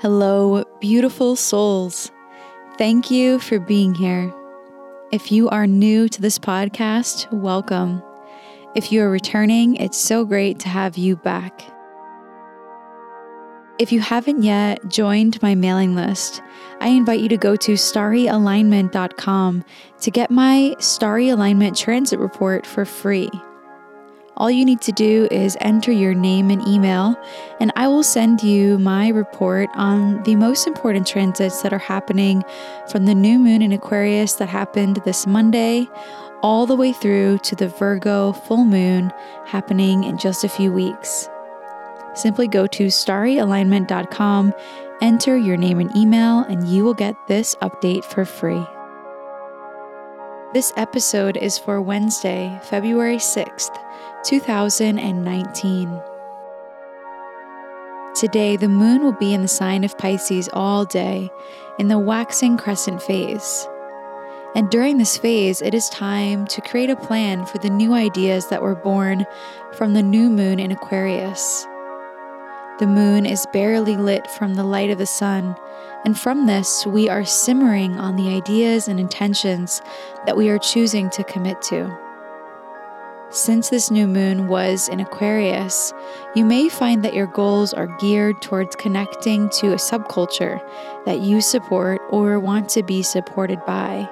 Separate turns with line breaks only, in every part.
Hello, beautiful souls. Thank you for being here. If you are new to this podcast, welcome. If you are returning, it's so great to have you back. If you haven't yet joined my mailing list, I invite you to go to starryalignment.com to get my Starry Alignment Transit Report for free. All you need to do is enter your name and email, and I will send you my report on the most important transits that are happening from the new moon in Aquarius that happened this Monday all the way through to the Virgo full moon happening in just a few weeks. Simply go to starryalignment.com, enter your name and email, and you will get this update for free. This episode is for Wednesday, February 6th, 2019. Today, the moon will be in the sign of Pisces all day in the waxing crescent phase. And during this phase, it is time to create a plan for the new ideas that were born from the new moon in Aquarius. The moon is barely lit from the light of the sun, and from this, we are simmering on the ideas and intentions that we are choosing to commit to. Since this new moon was in Aquarius, you may find that your goals are geared towards connecting to a subculture that you support or want to be supported by.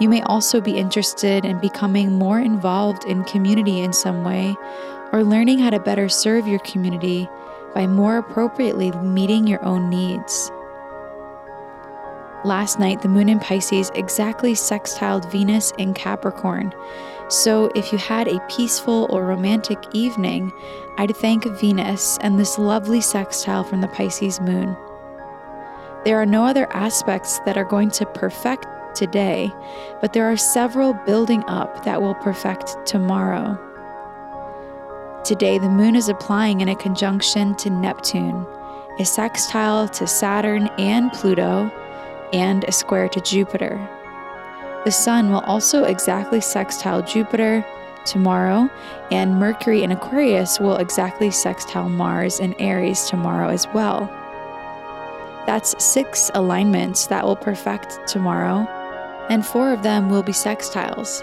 You may also be interested in becoming more involved in community in some way or learning how to better serve your community by more appropriately meeting your own needs. Last night, the moon in Pisces exactly sextiled Venus in Capricorn. So, if you had a peaceful or romantic evening, I'd thank Venus and this lovely sextile from the Pisces moon. There are no other aspects that are going to perfect today, but there are several building up that will perfect tomorrow. Today, the moon is applying in a conjunction to Neptune, a sextile to Saturn and Pluto and a square to Jupiter. The Sun will also exactly sextile Jupiter tomorrow, and Mercury in Aquarius will exactly sextile Mars in Aries tomorrow as well. That's six alignments that will perfect tomorrow, and four of them will be sextiles,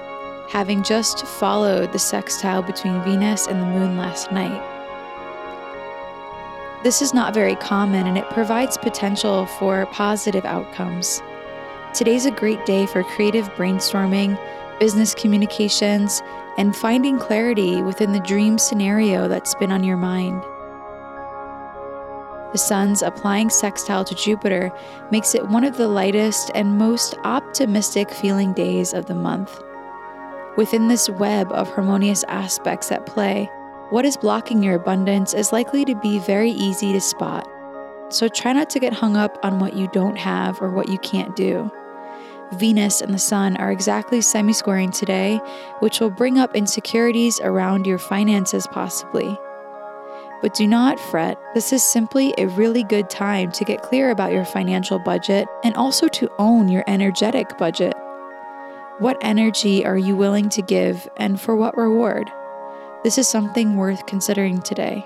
having just followed the sextile between Venus and the Moon last night. This is not very common and it provides potential for positive outcomes. Today's a great day for creative brainstorming, business communications, and finding clarity within the dream scenario that's been on your mind. The Sun's applying sextile to Jupiter makes it one of the lightest and most optimistic feeling days of the month. Within this web of harmonious aspects at play, what is blocking your abundance is likely to be very easy to spot. So try not to get hung up on what you don't have or what you can't do. Venus and the Sun are exactly semi squaring today, which will bring up insecurities around your finances, possibly. But do not fret, this is simply a really good time to get clear about your financial budget and also to own your energetic budget. What energy are you willing to give and for what reward? This is something worth considering today.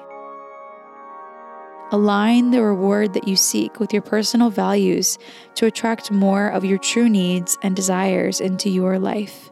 Align the reward that you seek with your personal values to attract more of your true needs and desires into your life.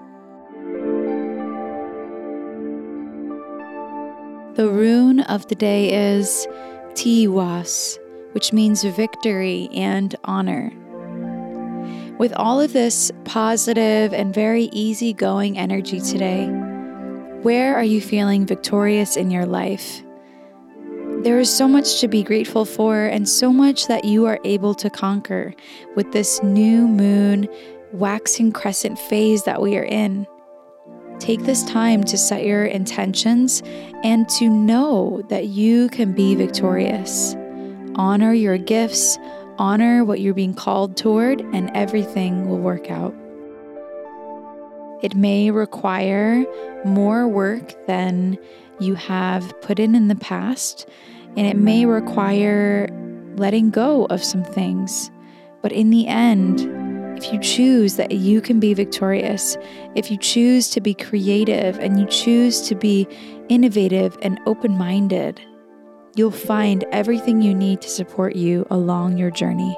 The rune of the day is Tiwaz, which means victory and honor. With all of this positive and very easygoing energy today, where are you feeling victorious in your life? There is so much to be grateful for, and so much that you are able to conquer with this new moon waxing crescent phase that we are in. Take this time to set your intentions and to know that you can be victorious. Honor your gifts, honor what you're being called toward, and everything will work out. It may require more work than you have put in in the past, and it may require letting go of some things. But in the end, if you choose that you can be victorious, if you choose to be creative and you choose to be innovative and open minded, you'll find everything you need to support you along your journey.